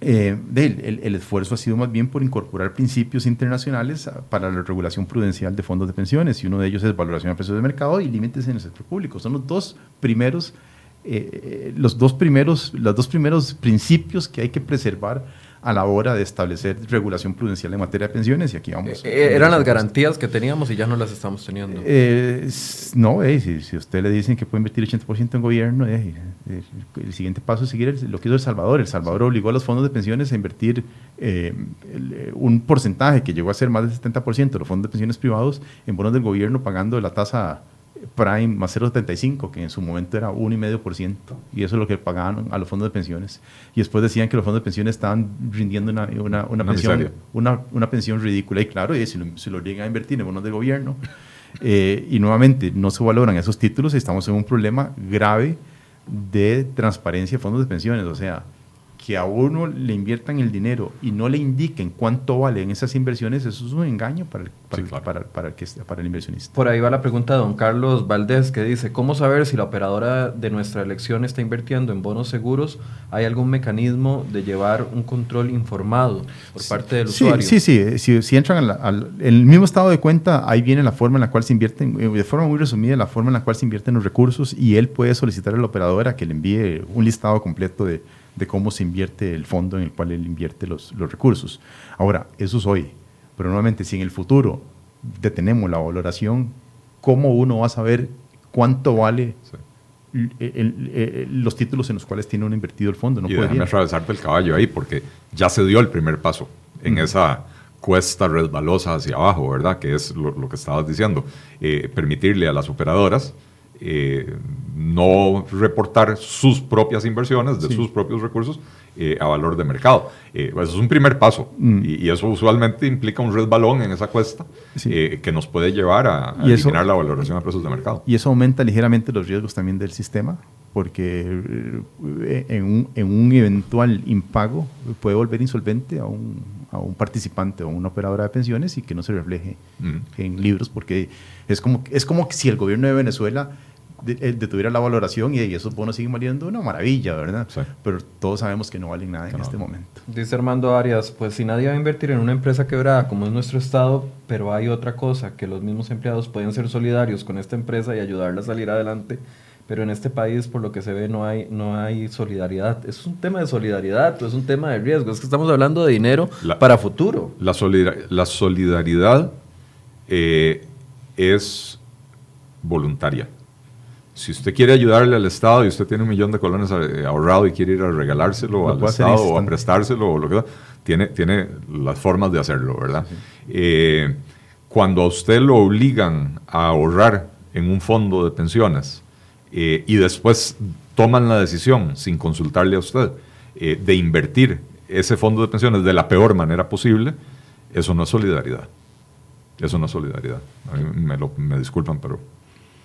eh, el, el, esfuerzo ha sido más bien por incorporar principios internacionales para la regulación prudencial de fondos de pensiones, y uno de ellos es valoración a precios de mercado y límites en el sector público. Son los dos primeros, eh, los dos primeros, los dos primeros principios que hay que preservar a la hora de establecer regulación prudencial en materia de pensiones y aquí vamos. Eh, eh, eran las garantías que teníamos y ya no las estamos teniendo. Eh, no, eh, si, si, usted le dicen que puede invertir 80% en gobierno, el siguiente paso es seguir lo que hizo El Salvador. El Salvador obligó a los fondos de pensiones a invertir un porcentaje que llegó a ser más del 70% de los fondos de pensiones privados en bonos del gobierno pagando la tasa Prime más 0,75, que en su momento era 1,5%, y eso es lo que pagaban a los fondos de pensiones. Y después decían que los fondos de pensiones estaban rindiendo una, una, una pensión, una, una, pensión ridícula. Y claro, y si, lo, si lo llegan a invertir en bonos de gobierno, (laughs) eh, y nuevamente no se valoran esos títulos, estamos en un problema grave de transparencia de fondos de pensiones. O sea, que a uno le inviertan el dinero y no le indiquen cuánto valen esas inversiones, eso es un engaño para el, para, para, el, que, para el inversionista. Por ahí va la pregunta de don Carlos Valdés, que dice, ¿cómo saber si la operadora de nuestra elección está invirtiendo en bonos seguros? ¿Hay algún mecanismo de llevar un control informado por parte del usuario? Sí, sí, si, si entran al, el mismo estado de cuenta, ahí viene la forma en la cual se invierten, eh, de forma muy resumida, la forma en la cual se invierten los recursos y él puede solicitar a la operadora que le envíe un listado completo de de cómo se invierte el fondo en el cual él invierte los, los recursos. Ahora, eso es hoy, pero nuevamente si en el futuro detenemos la valoración, ¿cómo uno va a saber cuánto vale los títulos en los cuales tiene uno invertido el fondo. No y déjame atravesarte el caballo ahí, porque ya se dio el primer paso en esa cuesta resbalosa hacia abajo, ¿verdad? Que es lo, que estabas diciendo. Eh, permitirle a las operadoras eh, no reportar sus propias inversiones de sus propios recursos eh, a valor de mercado. eso es un primer paso mm. y, eso usualmente implica un resbalón en esa cuesta que nos puede llevar a, a eliminar la valoración a precios de mercado. Y eso aumenta ligeramente los riesgos también del sistema porque en un, en un eventual impago puede volver insolvente a un, a un participante o una operadora de pensiones y que no se refleje mm. en libros, porque es como, es como si el gobierno de Venezuela eh, detuviera la valoración y, esos bonos siguen valiendo una maravilla, ¿verdad? Pero todos sabemos que no valen nada en este momento. Dice Armando Arias, pues si nadie va a invertir en una empresa quebrada como es nuestro Estado, pero hay otra cosa, que los mismos empleados pueden ser solidarios con esta empresa y ayudarla a salir adelante pero en este país por lo que se ve no hay, no hay solidaridad. Es un tema de solidaridad, es un tema de riesgo, es que estamos hablando de dinero para futuro. La, la solidaridad eh, es voluntaria. Si usted quiere ayudarle al Estado y usted tiene un millón de colones eh, ahorrado y quiere ir a regalárselo al Estado o a prestárselo o lo que sea, tiene, tiene las formas de hacerlo, ¿verdad? Eh, cuando a usted lo obligan a ahorrar en un fondo de pensiones, eh, y después toman la decisión, sin consultarle a usted, eh, de invertir ese fondo de pensiones de la peor manera posible, eso no es solidaridad. Eso no es solidaridad. A mí me, lo, me disculpan, pero...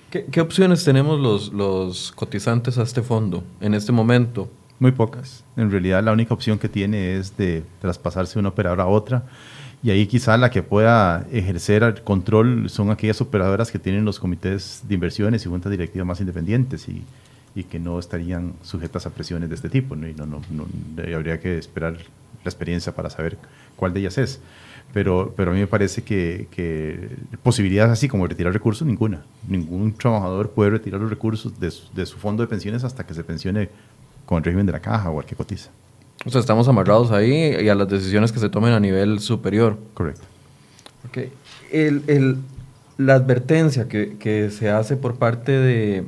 ¿Qué, ¿Qué, opciones tenemos los, los cotizantes a este fondo en este momento? Muy pocas. En realidad la única opción que tiene es de traspasarse de una operadora a otra y ahí quizá la que pueda ejercer el control son aquellas operadoras que tienen los comités de inversiones y juntas directivas más independientes y, y que no estarían sujetas a presiones de este tipo. ¿no? Y no, no, habría que esperar la experiencia para saber cuál de ellas es. Pero, pero a mí me parece que, que posibilidades así como retirar recursos, ninguna. Ningún trabajador puede retirar los recursos de su, de su fondo de pensiones hasta que se pensione con el régimen de la caja o al que cotiza. O sea, estamos amarrados ahí y a las decisiones que se tomen a nivel superior. Correcto. Okay. El, el, la advertencia que, que, se hace por parte de,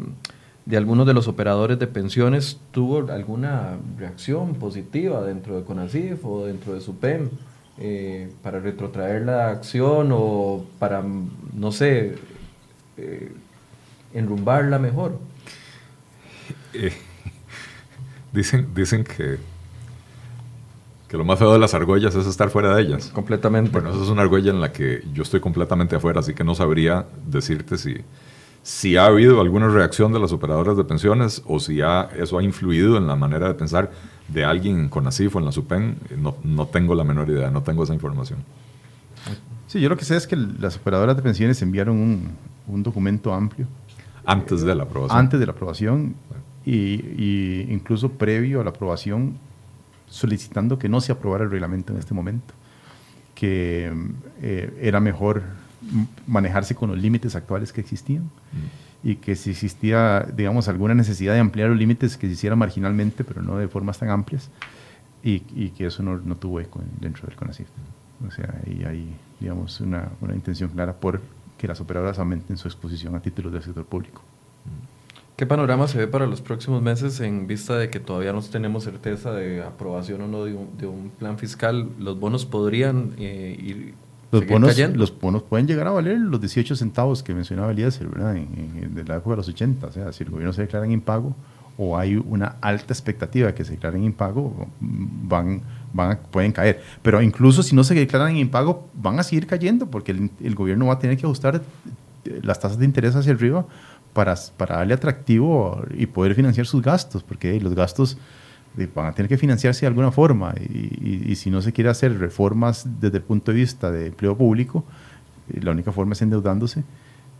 de, algunos de los operadores de pensiones, ¿tuvo alguna reacción positiva dentro de CONACIF o dentro de SUPEM eh, para retrotraer la acción o para, no sé, eh, enrumbarla mejor? Eh, (laughs) dicen, dicen que que lo más feo de las argollas es estar fuera de ellas. Completamente. Bueno, esa es una argolla en la que yo estoy completamente afuera, así que no sabría decirte si, si ha habido alguna reacción de las operadoras de pensiones o si ha, eso ha influido en la manera de pensar de alguien con ASIF o en la SUPEN. No, no tengo la menor idea, no tengo esa información. Sí, yo lo que sé es que las operadoras de pensiones enviaron un, un documento amplio. Antes de la aprobación. Antes de la aprobación y, y incluso previo a la aprobación solicitando que no se aprobara el reglamento en este momento, que eh, era mejor manejarse con los límites actuales que existían mm. y que si existía, digamos, alguna necesidad de ampliar los límites, que se hiciera marginalmente, pero no de formas tan amplias, y, que eso no, no, tuvo eco dentro del CONACYT. O sea, ahí hay, digamos, una, una intención clara por que las operadoras aumenten su exposición a títulos del sector público. ¿Qué panorama se ve para los próximos meses en vista de que todavía no tenemos certeza de aprobación o no de un, plan fiscal? ¿Los bonos podrían eh, ir los bonos, los bonos pueden llegar a valer los 18 centavos que mencionaba Eliezer, ¿verdad? En, de la época de los 80. O sea, si el gobierno se declara en impago o hay una alta expectativa de que se declaren en impago, van, van pueden caer. Pero incluso si no se declaran en impago, van a seguir cayendo porque el, el gobierno va a tener que ajustar las tasas de interés hacia arriba para, para darle atractivo y poder financiar sus gastos, porque los gastos van a tener que financiarse de alguna forma y, si no se quiere hacer reformas desde el punto de vista de empleo público, eh, la única forma es endeudándose.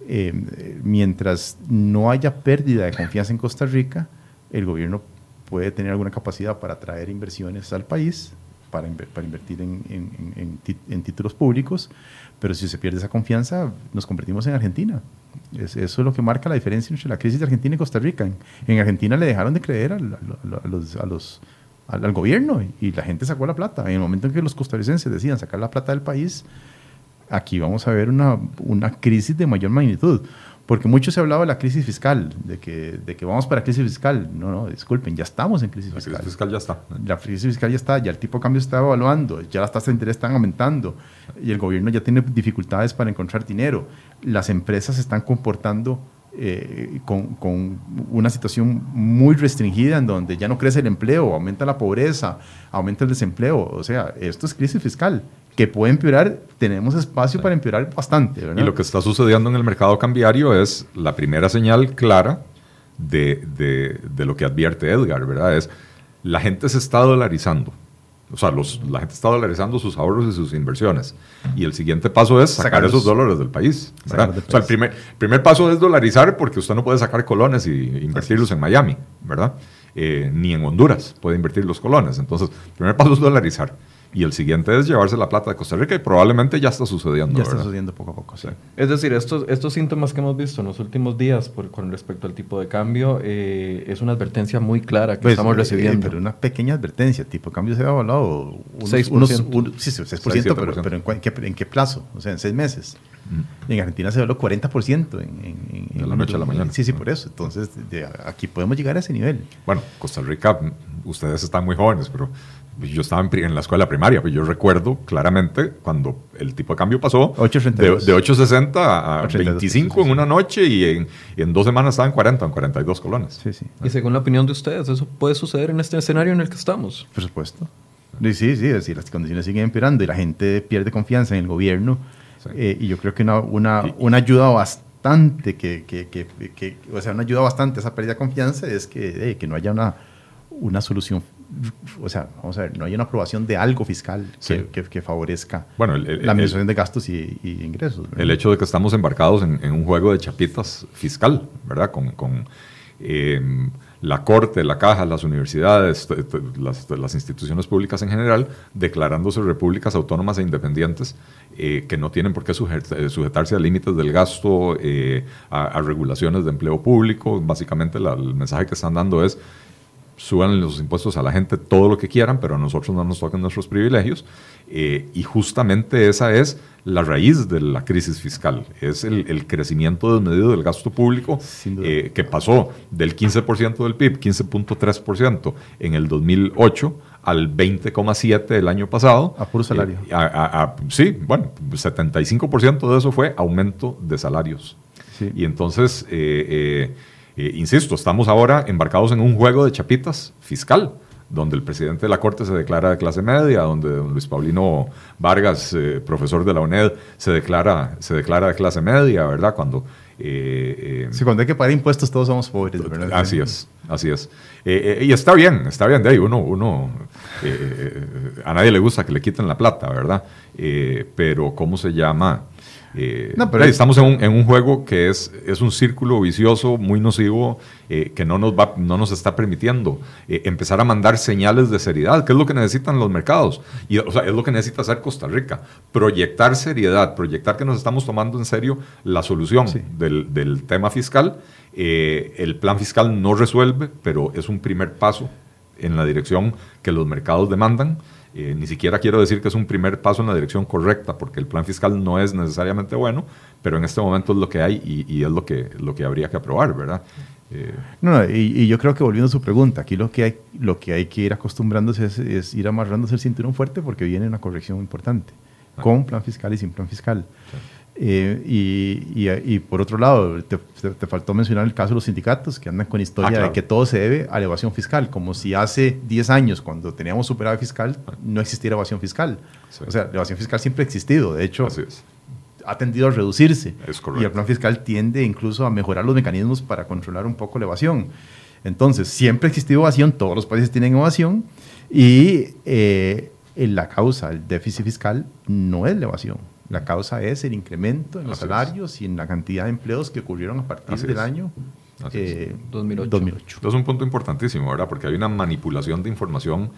Eh, mientras no haya pérdida de confianza en Costa Rica, el gobierno puede tener alguna capacidad para atraer inversiones al país, para, para invertir en, en, en, títulos públicos, pero si se pierde esa confianza, nos convertimos en Argentina. eso es lo que marca la diferencia entre la crisis de Argentina y Costa Rica. En, Argentina le dejaron de creer a, los, a los, al, gobierno y la gente sacó la plata. En el momento en que los costarricenses decían sacar la plata del país, aquí vamos a ver una, una crisis de mayor magnitud Porque mucho se hablaba de la crisis fiscal, de que, de que vamos para crisis fiscal. No, no, disculpen, ya estamos en crisis La fiscal. crisis fiscal ya está. La crisis fiscal ya está, ya el tipo de cambio está evaluando, ya las tasas de interés están aumentando y el gobierno ya tiene dificultades para encontrar dinero. Las empresas se están comportando eh, con, con una situación muy restringida en donde ya no crece el empleo, aumenta la pobreza, aumenta el desempleo. O sea, esto es crisis fiscal que puede empeorar, tenemos espacio para empeorar bastante. ¿verdad? Y lo que está sucediendo en el mercado cambiario es la primera señal clara de, de- de lo que advierte Edgar, ¿verdad? Es la gente se está dolarizando. O sea, los- la gente está dolarizando sus ahorros y sus inversiones. Y el siguiente paso es sacar esos dólares del país. del O sea, el país. primer, primer paso es dolarizar porque usted no puede sacar colones y invertirlos en Miami, ¿verdad? Eh, ni en Honduras puede invertir los colones. Entonces, el primer paso es dolarizar. Y el siguiente es llevarse la plata de Costa Rica y probablemente ya está sucediendo. ya está ¿verdad? sucediendo poco a poco. sí. Es decir, estos, estos síntomas que hemos visto en los últimos días por, con respecto al tipo de cambio eh, es una advertencia muy clara que Pues, estamos eh, recibiendo. pero una pequeña advertencia, tipo cambio se ha evaluado unos, 6%. unos- un- sí, sí, 6%, pero, 7%. pero ¿en, qué, en qué plazo? O sea, en seis meses. Mm. En Argentina se evaluó 40% en, en, en- De la noche a la mañana. Sí, sí, por eso. Entonces, de- aquí podemos llegar a ese nivel. Bueno, Costa Rica, ustedes están muy jóvenes, pero yo estaba en, en la escuela primaria, pero yo recuerdo claramente cuando el tipo de cambio pasó 8.32. de, de 8.60 a 8.32, 25 sí, sí. en una noche y en, y en dos semanas estaban 40 en 42 colones. Sí, sí. Y según la opinión de ustedes, ¿eso puede suceder en este escenario en el que estamos? Por supuesto. Sí, sí, sí, es decir, las condiciones siguen empeorando y la gente pierde confianza en el gobierno. Sí. Eh, y yo creo que una, una, una ayuda bastante, que, que, que, que- o sea, una ayuda bastante a esa pérdida de confianza es que, eh, que no haya una, una solución, o sea, vamos a ver, no haya una aprobación de algo fiscal que, Sí. que, que favorezca Bueno, el- el- la administración de gastos y, y ingresos. ¿verdad? El hecho de que estamos embarcados en, en un juego de chapitas fiscal, ¿verdad? Con, con, eh, la Corte, la Caja, las universidades, las, las instituciones públicas en general, declarándose repúblicas autónomas e independientes eh, que no tienen por qué eh, sujetarse a límites del gasto, eh, a, a regulaciones de empleo público. Básicamente la- el mensaje que están dando es suban los impuestos a la gente todo lo que quieran, pero a nosotros no nos tocan nuestros privilegios. Eh, y justamente esa es la raíz de la crisis fiscal, es el, el crecimiento desmedido del gasto público eh, que pasó del 15% del PIB, 15.3% en el 2008 al 20,7% el año pasado. A puro salario. Eh, a- a- a- sí, bueno, 75% de eso fue aumento de salarios. Sí. Y entonces, eh, eh, eh, insisto, estamos ahora embarcados en un juego de chapitas fiscal, donde el presidente de la Corte se declara de clase media, donde don Luis Paulino Vargas, eh, profesor de la UNED, se declara, se declara de clase media, ¿verdad? Cuando... eh, eh, Sí, cuando hay que pagar impuestos todos somos pobres, ¿verdad? Así es, así es. Eh, y está bien, está bien, de ahí uno, uno a nadie le gusta que le quiten la plata, ¿verdad? Pero ¿cómo se llama? Eh, No, pero estamos en un, en un juego que es, es un círculo vicioso muy nocivo eh, que no nos, va, no nos está permitiendo eh, empezar a mandar señales de seriedad, que es lo que necesitan los mercados. Y, o sea, es lo que necesita hacer Costa Rica. Proyectar seriedad, proyectar que nos estamos tomando en serio la solución Sí. del, del tema fiscal. El plan fiscal no resuelve, pero es un primer paso en la dirección que los mercados demandan. Eh, ni siquiera quiero decir que es un primer paso en la dirección correcta, porque el plan fiscal no es necesariamente bueno, pero en este momento es lo que hay y, y es lo que, lo que habría que aprobar, ¿verdad? Eh, No, no, y, y yo creo que volviendo a su pregunta, aquí lo que hay, lo que, hay que ir acostumbrándose es, es ir amarrándose el cinturón fuerte porque viene una corrección importante, Ah. con plan fiscal y sin plan fiscal. Eh, y, y- y por otro lado, te, faltó mencionar el caso de los sindicatos que andan con historia Ah, claro. de que todo se debe a la evasión fiscal, como si hace 10 años, cuando teníamos superávit fiscal, no existiera evasión fiscal. Sí. O sea, la evasión fiscal siempre ha existido, de hecho, ha tendido a reducirse. Es. Y el plan fiscal tiende incluso a mejorar los mecanismos para controlar un poco la evasión. Entonces, siempre ha existido evasión, todos los países tienen evasión, y eh, en la causa, el déficit fiscal, no es la evasión. La causa es el incremento en los Así es. salarios y en la cantidad de empleos que ocurrieron a partir Así del es. año eh, 2008. 2008. Es un punto importantísimo, ¿verdad? Porque hay una manipulación de información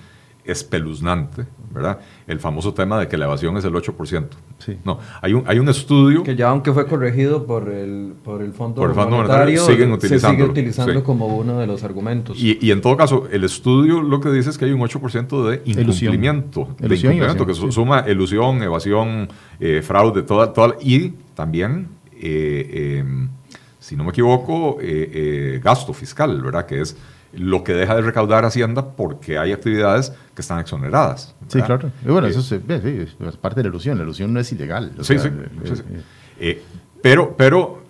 espeluznante, ¿verdad? El famoso tema de que la evasión es el 8%. Sí. No, hay un, hay un estudio... Que ya aunque fue corregido por el, por el Fondo Por el Fondo Monetario, siguen se sigue utilizando sí. como uno de los argumentos. Y, y en todo caso, el estudio lo que dice es que hay un 8% de Elusión. incumplimiento. De Elusión incumplimiento, que evasión, su- sí. suma ilusión, evasión, eh, fraude, toda, toda, y también, eh, eh, si no me equivoco, gasto fiscal, ¿verdad? Que es lo que deja de recaudar Hacienda porque hay actividades que están exoneradas. Sí, claro. Y bueno, eso es, parte de la ilusión. La ilusión no es ilegal. sí, sí, pero, pero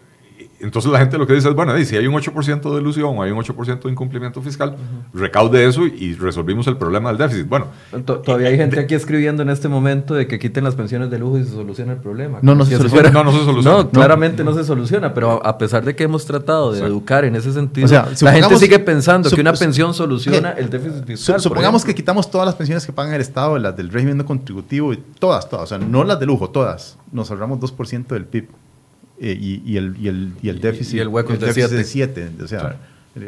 entonces la gente lo que dice es, bueno, si hay un 8% de ilusión o hay un 8% de incumplimiento fiscal, recaude eso y, resolvimos el problema del déficit. Bueno, todavía hay gente aquí escribiendo en este momento de que quiten las pensiones de lujo y se soluciona el problema. No, no se soluciona. no, no se soluciona. No, claramente no. se soluciona, pero a pesar de que hemos tratado de educar en ese sentido, la gente sigue pensando que una pensión soluciona el déficit fiscal. supongamos que quitamos todas las pensiones que pagan el Estado, las del régimen contributivo, y todas, todas, o sea, no las de lujo, todas. Nos ahorramos 2% del PIB eh, y, el, y, el, y, el, déficit, y el hueco de 7. O sea,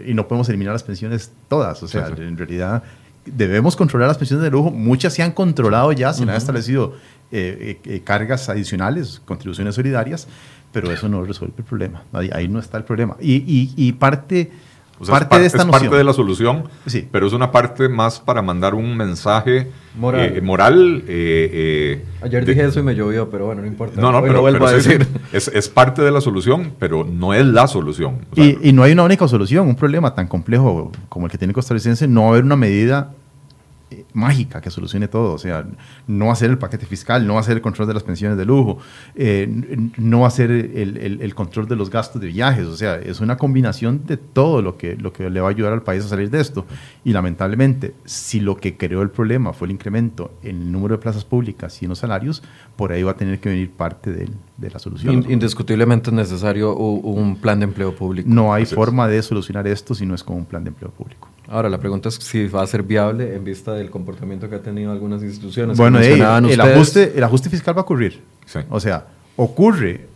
y no podemos eliminar las pensiones todas. O sea, en realidad debemos controlar las pensiones de lujo. Muchas se han controlado ya, se han establecido eh, eh, cargas adicionales, contribuciones solidarias, pero eso no resuelve el problema. Ahí, ahí no está el problema. Y, y parte parte es, de esta parte de la solución, sí. pero es una parte más para mandar un mensaje moral. Eh, eh, Ayer dije eso y me llovió, pero bueno, no importa. No, no, pero, vuelvo a decir. (laughs) Es, es, parte de la solución, pero no es la solución. y, y, no hay una única solución. Un problema tan complejo como el que tiene costarricense, no va a haber una medida mágica que solucione todo. O sea, no ser el paquete fiscal, no ser el control de las pensiones de lujo, eh, no el, el, control de los gastos de viajes. O sea, es una combinación de todo lo que, lo que le va a ayudar al país a salir de esto. Y lamentablemente, si lo que creó el problema fue el incremento en el número de plazas públicas y en los salarios, por ahí va a tener que venir parte de, de la solución. indiscutiblemente es necesario un plan de empleo público. No hay forma de solucionar esto si no es con un plan de empleo público. Ahora, la pregunta es si va a ser viable en vista del comportamiento que han tenido algunas instituciones. Bueno, el, ajuste, el ajuste fiscal va a ocurrir. O sea, ocurre.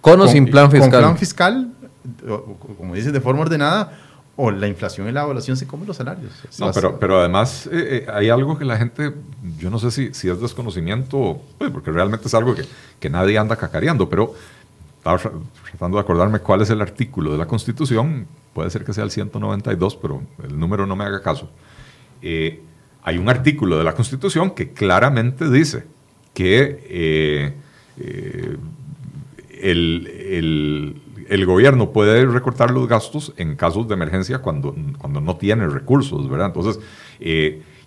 Con o sin plan fiscal. Con plan fiscal, como dices, de forma ordenada, o la inflación y la evaluación se comen los salarios. No, pero, pero además eh, eh, hay algo que la gente, yo no sé si, si es desconocimiento, pues, porque realmente es algo que, que nadie anda cacareando, pero estaba tratando de acordarme cuál es el artículo de la Constitución puede ser que sea el 192, pero el número no me haga caso. Eh, hay un artículo de la Constitución que claramente dice que eh, eh, el, el, gobierno puede recortar los gastos en casos de emergencia cuando, cuando no tiene recursos, ¿verdad? Entonces,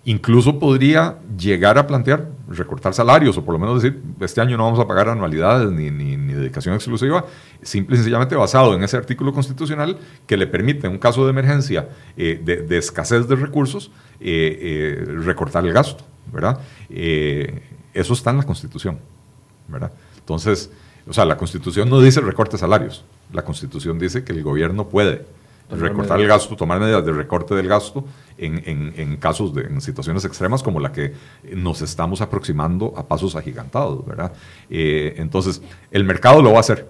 Incluso podría llegar a plantear recortar salarios o por lo menos decir, este año no vamos a pagar anualidades ni, dedicación exclusiva, simple y sencillamente basado en ese artículo constitucional que le permite en un caso de emergencia eh, de, escasez de recursos eh, eh, recortar el gasto, ¿verdad? eso está en la Constitución, ¿verdad? Entonces, o sea, la Constitución no dice recorte salarios, la Constitución dice que el gobierno puede recortar el gasto, tomar medidas de recorte del gasto en, en, casos de en situaciones extremas como la que nos estamos aproximando a pasos agigantados, ¿verdad? Eh, entonces, el mercado lo va a hacer.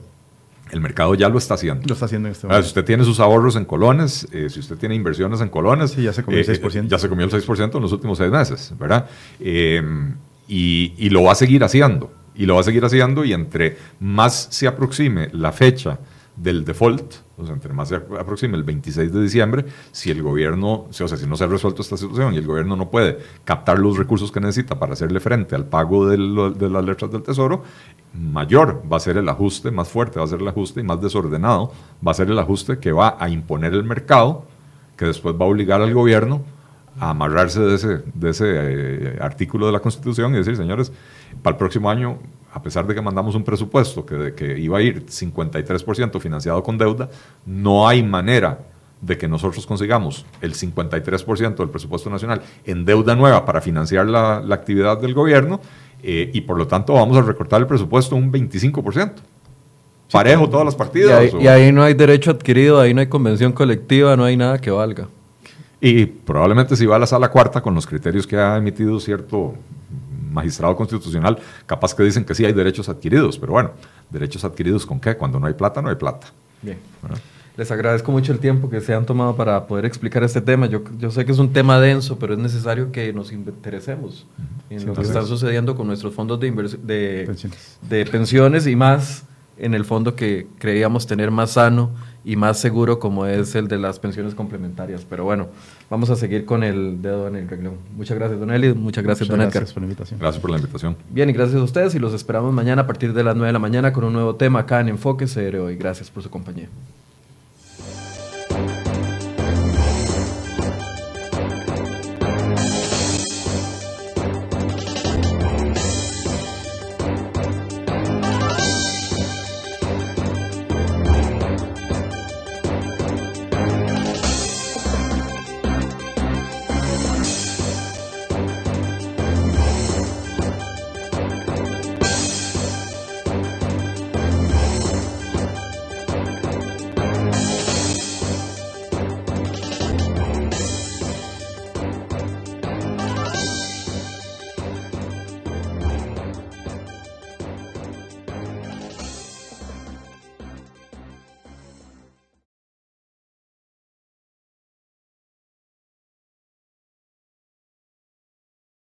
El mercado ya lo está haciendo. Lo está haciendo en este momento. Si usted tiene sus ahorros en colones, eh, si usted tiene inversiones en colones. ya se comió el 6%. Eh, ya se comió el 6% en los últimos seis meses, ¿verdad? y, y lo va a seguir haciendo. Y lo va a seguir haciendo y entre más se aproxime la fecha del default, o sea, entre más se aproxime el 26 de diciembre, si el gobierno, o sea, si no se ha resuelto esta situación y el gobierno no puede captar los recursos que necesita para hacerle frente al pago de, las letras del Tesoro, mayor va a ser el ajuste, más fuerte va a ser el ajuste y más desordenado va a ser el ajuste que va a imponer el mercado, que después va a obligar al gobierno a amarrarse de ese, de ese eh, artículo de la Constitución y decir, señores, para el próximo año a pesar de que mandamos un presupuesto que, que iba a ir 53% financiado con deuda, no hay manera de que nosotros consigamos el 53% del presupuesto nacional en deuda nueva para financiar la, actividad del gobierno eh, y por lo tanto vamos a recortar el presupuesto un 25%. Parejo todas las partidas. Y ahí, no hay derecho adquirido, ahí no hay convención colectiva, no hay nada que valga. Y probablemente si va a la sala cuarta con los criterios que ha emitido cierto magistrado constitucional, capaz que dicen que sí hay derechos adquiridos, pero bueno, derechos adquiridos con qué? Cuando no hay plata, no hay plata. Bien. Les agradezco mucho el tiempo que se han tomado para poder explicar este tema. Yo, yo sé que es un tema denso, pero es necesario que nos interesemos en lo que está sucediendo con nuestros fondos de, de, pensiones. de pensiones y más en el fondo que creíamos tener más sano y más seguro como es el de las pensiones complementarias. Pero bueno, vamos a seguir con el dedo en el reglón. Muchas gracias, Don Eli. Muchas gracias, Don Edgar. Gracias por la invitación. Gracias por la invitación. Bien, y gracias a ustedes y los esperamos mañana a partir de las 9 de la mañana con un nuevo tema acá en Enfoque CR hoy. Gracias por su compañía.